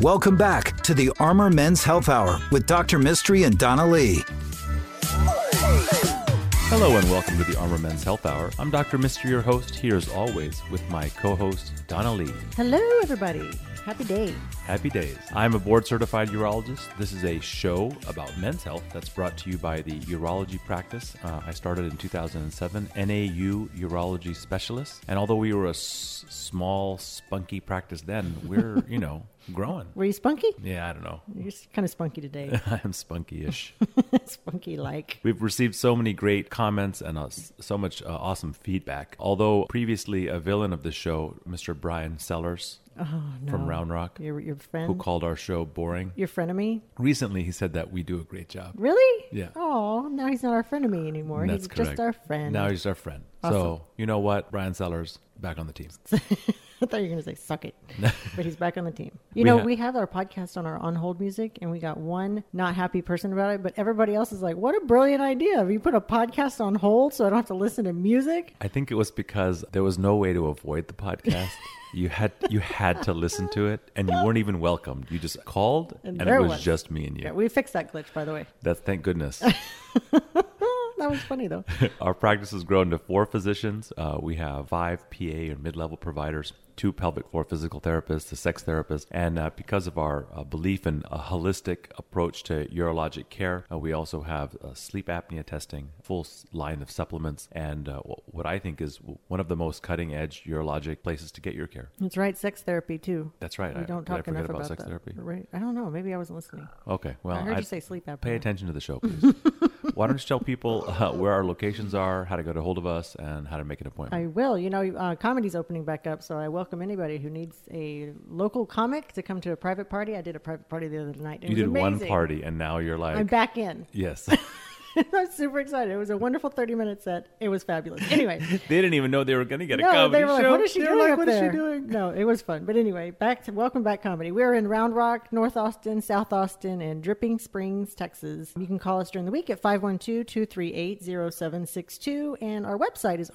Welcome back to the Armor Men's Health Hour with Dr. Mistry and Donna Lee. Hello and welcome to the Armor Men's Health Hour. I'm Dr. Mistry, your host, here as always with my co-host Donna Lee. Hello, everybody. Happy day. Happy days. I'm a board certified urologist. This is a show about men's health that's brought to you by the urology practice. Uh, I started in 2007, NAU urology specialist. And although we were a s- small, spunky practice then, we're, you know, growing. Were you spunky? Yeah, I don't know. You're kind of spunky today. I'm spunky ish. spunky like. We've received so many great comments and uh, so much uh, awesome feedback. Although previously a villain of the show, Mr. Brian Sellers Oh, no. from Round Rock, Your, your friend? who called our show boring, your frenemy? recently he said that we do a great job. Really? Yeah. Oh, now he's not our frenemy anymore. That's he's correct. just our friend. Now he's our friend. So you know what, Brian Sellers back on the team. I thought you were going to say suck it. but he's back on the team. You We know, ha- we have our podcast on our on hold music, and we got one not happy person about it, but everybody else is like, what a brilliant idea. Have you put a podcast on hold so I don't have to listen to music. I think it was because there was no way to avoid the podcast. you had you had to listen to it, and you weren't even welcomed. You just called, And and, it was, was. just me and you. Yeah, we fixed that glitch, by the way. That's thank goodness. that was funny, though. Our practice has grown to four physicians. Uh, we have five PA or mid level providers, two pelvic floor physical therapists, a sex therapist, and uh, because of our uh, belief in a holistic approach to urologic care, uh, we also have uh, sleep apnea testing, full line of supplements, and uh, what I think is one of the most cutting edge urologic places to get your care. That's right, sex therapy, too. That's right. We I- don't did I talk enough about about, sex that. therapy? Right. I don't know. Maybe I wasn't listening. Okay, well, I heard I- you say sleep apnea. Pay attention to the show, please. Why don't you tell people uh, where our locations are, how to get a hold of us, and how to make an appointment? I will. You know, uh, comedy's opening back up, so I welcome anybody who needs a local comic to come to a private party. I did a private party the other night. It you did one party, and now you're like, I'm back in. yes. I'm super excited. It was a wonderful 30 minute set. It was fabulous. Anyway, they didn't even know they were going to get a no, comedy they were like, show. "What is she They doing like, up "What is there?" she doing? No, it was fun. But anyway, back to welcome back comedy. We're in Round Rock, North Austin, South Austin, and Dripping Springs, Texas. You can call us during the week at 512-238-0762, and our website is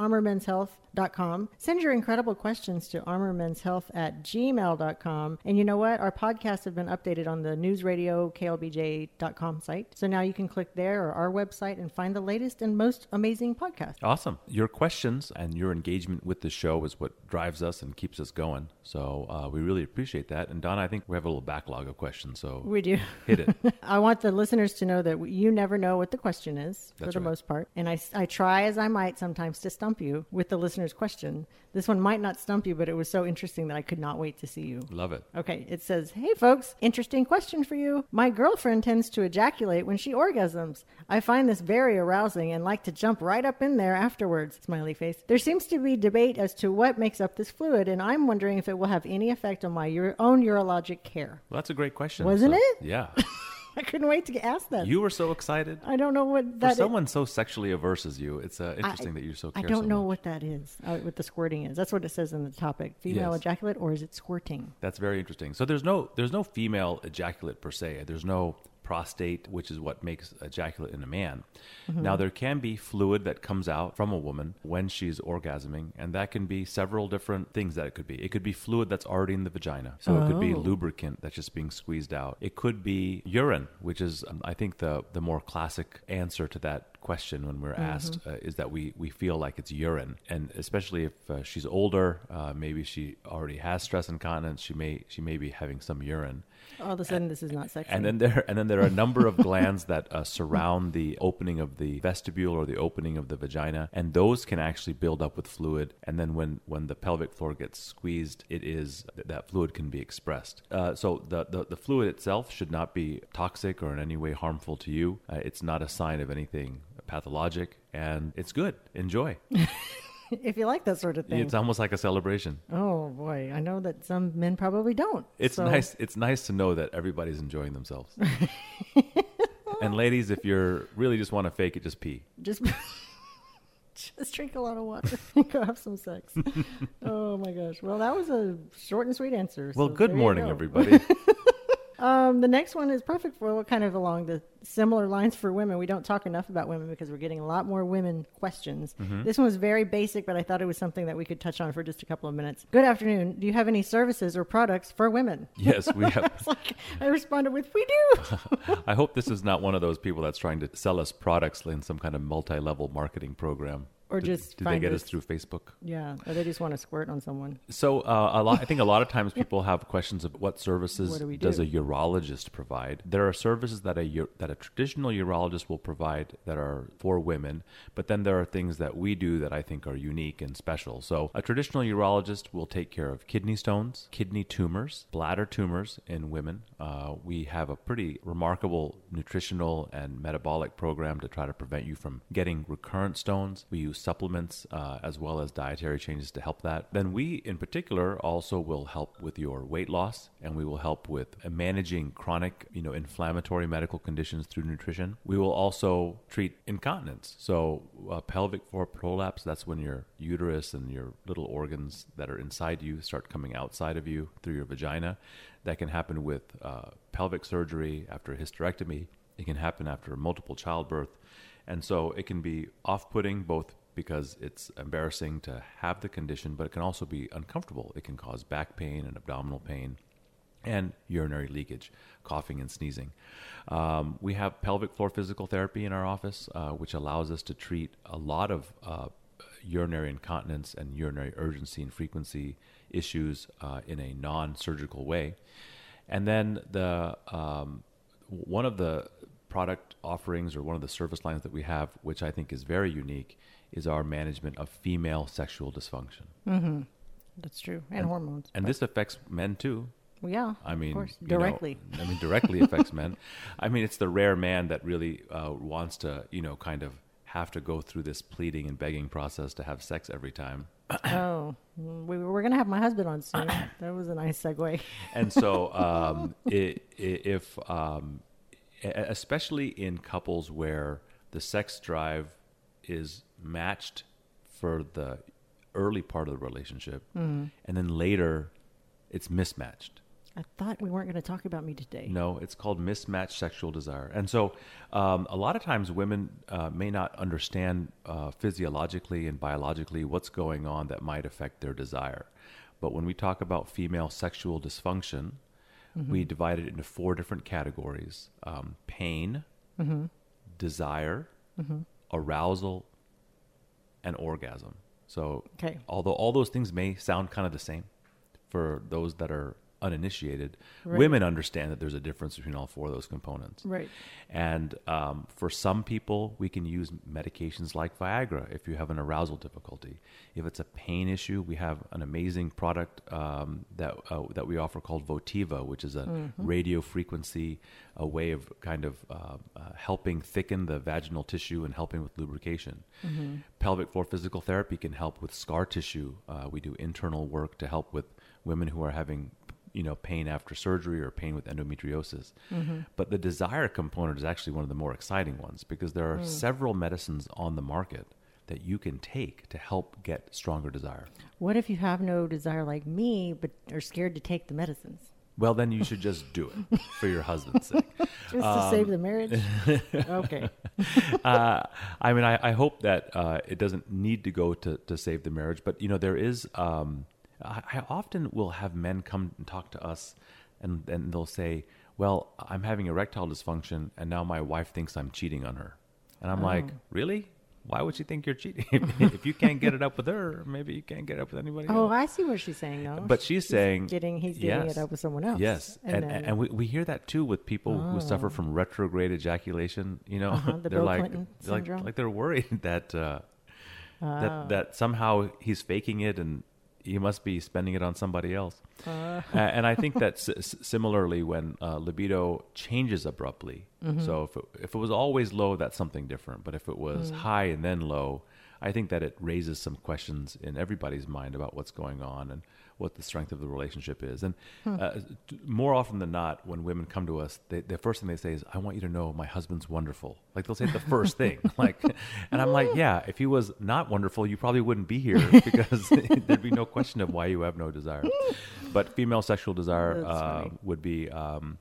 armormenshealth.com. Send your incredible questions to armormenshealth at gmail.com. And you know what? Our podcasts have been updated on the news radio klbj.com site. So now you can click there or our website and find the latest and most amazing podcast. Awesome. Your questions and your engagement with the show is what drives us and keeps us going. So uh, we really appreciate that. And Donna, I think we have a little backlog of questions. So We do. hit it. I want the listeners to know that you never know what the question is for the right. most part. And I, I try as I might sometimes to stump you with the listener's question. This one might not stump you, but it was so interesting that I could not wait to see you. Love it. Okay, it says, Hey folks, interesting question for you. My girlfriend tends to ejaculate when she orgasms. I find this very arousing and like to jump right up in there afterwards. Smiley face. There seems to be debate as to what makes up this fluid, and I'm wondering if it will have any effect on my ur- own urologic care. Well, that's a great question. Wasn't So- it? Yeah. I couldn't wait to get asked that. You were so excited. I don't know what that. For that is. someone so sexually averse as you, it's uh, interesting I- that you're so I don't so know much. what that is, uh, what the squirting is. That's what it says in the topic. Female Yes. ejaculate, or is it squirting? That's very interesting. So there's no there's no female ejaculate per se. There's no prostate, which is what makes ejaculate in a man. Mm-hmm. Now there can be fluid that comes out from a woman when she's orgasming, and that can be several different things that it could be. It could be fluid that's already in the vagina. So it could be Oh. lubricant that's just being squeezed out. It could be urine, which is um, I think the the more classic answer to that question when we're asked uh, is that we, we feel like it's urine and especially if uh, she's older uh, maybe she already has stress incontinence she may she may be having some urine All of a sudden, this is not sexy. and then there and then there are a number of glands that uh, surround the opening of the vestibule or the opening of the vagina, and those can actually build up with fluid. And then when when the pelvic floor gets squeezed, it is that fluid can be expressed. Uh, so the, the the fluid itself should not be toxic or in any way harmful to you. Uh, it's not a sign of anything pathologic, and it's good. Enjoy. if you like that sort of thing. It's almost like a celebration. oh boy, I know that some men probably don't. It's So- nice. It's nice to know that everybody's enjoying themselves. and ladies, if you're really just want to fake it, just pee. Just, just drink a lot of water. Go have some sex. oh my gosh. Well, that was a short and sweet answer. Well, so good morning, everybody. Um, the next one is perfect for what kind of along the similar lines for women. We don't talk enough about women because we're getting a lot more women questions. Mm-hmm. This one was very basic, but I thought it was something that we could touch on for just a couple of minutes. Good afternoon. Do you have any services or products for women? Yes, we have. It's like I responded with, "We do." I hope this is not one of those people that's trying to sell us products in some kind of multi-level marketing program. Or Did- just did they get us- us through Facebook? yeah, or they just want to squirt on someone. So uh, a lot, I think a lot of times people have questions of what services What do we does a urologist provide. There are services that a that a traditional urologist will provide that are for women, but then there are things that we do that I think are unique and special. So a traditional urologist will take care of kidney stones, kidney tumors, bladder tumors in women. Uh, we have a pretty remarkable nutritional and metabolic program to try to prevent you from getting recurrent stones. We use supplements uh, as well as dietary changes to help that. Then we, in particular, also will help with your weight loss, and we will help with managing chronic, you know, inflammatory medical conditions through nutrition. We will also treat incontinence. So uh, pelvic floor prolapse, that's when your uterus and your little organs that are inside you start coming outside of you through your vagina. That can happen with uh, pelvic surgery after a hysterectomy. It can happen after multiple childbirth. And so it can be off putting both because it's embarrassing to have the condition, but it can also be uncomfortable. It can cause back pain and abdominal pain and urinary leakage, coughing and sneezing. Um, we have pelvic floor physical therapy in our office, uh, which allows us to treat a lot of uh, urinary incontinence and urinary urgency and frequency issues uh, in a non-surgical way. And then the um, one of the product offerings or one of the service lines that we have, which I think is very unique, is our management of female sexual dysfunction. That's true, and, hormones. And this affects men too. Well, yeah, I mean, of course, you know, directly. I mean, directly affects men. I mean, it's the rare man that really uh, wants to, you know, kind of have to go through this pleading and begging process to have sex every time. oh, we, we're gonna have my husband on soon. that was a nice segue. And so, um, i i if, um, especially in couples where the sex drive is matched for the early part of the relationship, Mm-hmm. and then later it's mismatched. I thought we weren't going to talk about me today. No, it's called mismatched sexual desire. And so, um, a lot of times women uh, may not understand uh, physiologically and biologically what's going on that might affect their desire. But when we talk about female sexual dysfunction, we divide it into four different categories um, pain, desire, arousal, and orgasm. So, Okay. although all those things may sound kind of the same for those that are uninitiated, Right. women understand that there's a difference between all four of those components. Right. And um, for some people, we can use medications like Viagra if you have an arousal difficulty. If it's a pain issue, we have an amazing product um, that uh, that we offer called Votiva, which is a radio frequency, a way of kind of uh, uh, helping thicken the vaginal tissue and helping with lubrication. Pelvic floor physical therapy can help with scar tissue. Uh, we do internal work to help with women who are having you know pain after surgery or pain with endometriosis but the desire component is actually one of the more exciting ones because there are several medicines on the market that you can take to help get stronger desire What if you have no desire like me, but are scared to take the medicines well then you should just do it for your husband's sake just to save the marriage? okay. uh, I mean, I, I hope that uh, it doesn't need to go to, to save the marriage, but you know, there is. Um, I, I often will have men come and talk to us, and and they'll say, "Well, I'm having erectile dysfunction, and now my wife thinks I'm cheating on her," and I'm like, "Really? Why would she think you're cheating? if you can't get it up with her, maybe you can't get it up with anybody Oh, else." I see what she's saying now. But she's saying getting he's getting yes. it up with someone else. Yes, and and, then- and we, we hear that too with people who suffer from retrograde ejaculation. You know, Uh-huh, the they're like like like they're worried that uh, Oh. that that somehow he's faking it and he must be spending it on somebody else. Uh. And I think that s- similarly, when uh, libido changes abruptly, Mm-hmm. so if it, if it was always low, that's something different. But if it was Mm. high and then low, I think that it raises some questions in everybody's mind about what's going on and what the strength of the relationship is. And Hmm. uh, more often than not, when women come to us, they, the first thing they say is, "I want you to know my husband's wonderful." Like they'll say the first thing, like, and I'm like, "Yeah, if he was not wonderful, you probably wouldn't be here because there'd be no question of why you have no desire." But female sexual desire uh, would be um,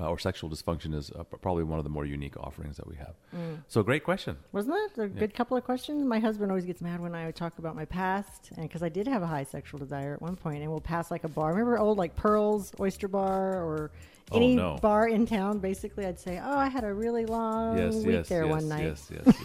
uh, or sexual dysfunction is uh, probably one of the more unique offerings that we have. So, great question. Wasn't that a good couple of questions? My husband always gets mad when I talk about my past, and because I did have a high sexual desire at one point, and we'll pass like a bar. Remember old like Pearls Oyster Bar or Oh, any no. bar in town? Basically, I'd say, "Oh, I had a really long Yes, week yes, there yes, one night." yes, yes, yes,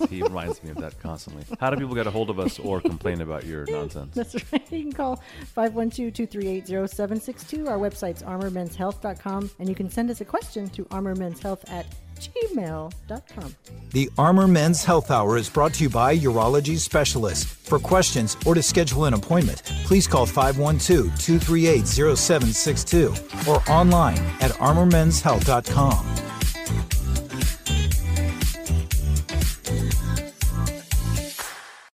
yes. He reminds me of that constantly. How do people get a hold of us or complain about your nonsense? That's right. You can call 512-238-0762. Our website's armormenshealth.com, and you can send us a question to armormenshealth at gmail.com. The Armor Men's Health Hour is brought to you by Urology Specialists. For questions or to schedule an appointment, please call 512 238 0762 or online at armormenshealth.com.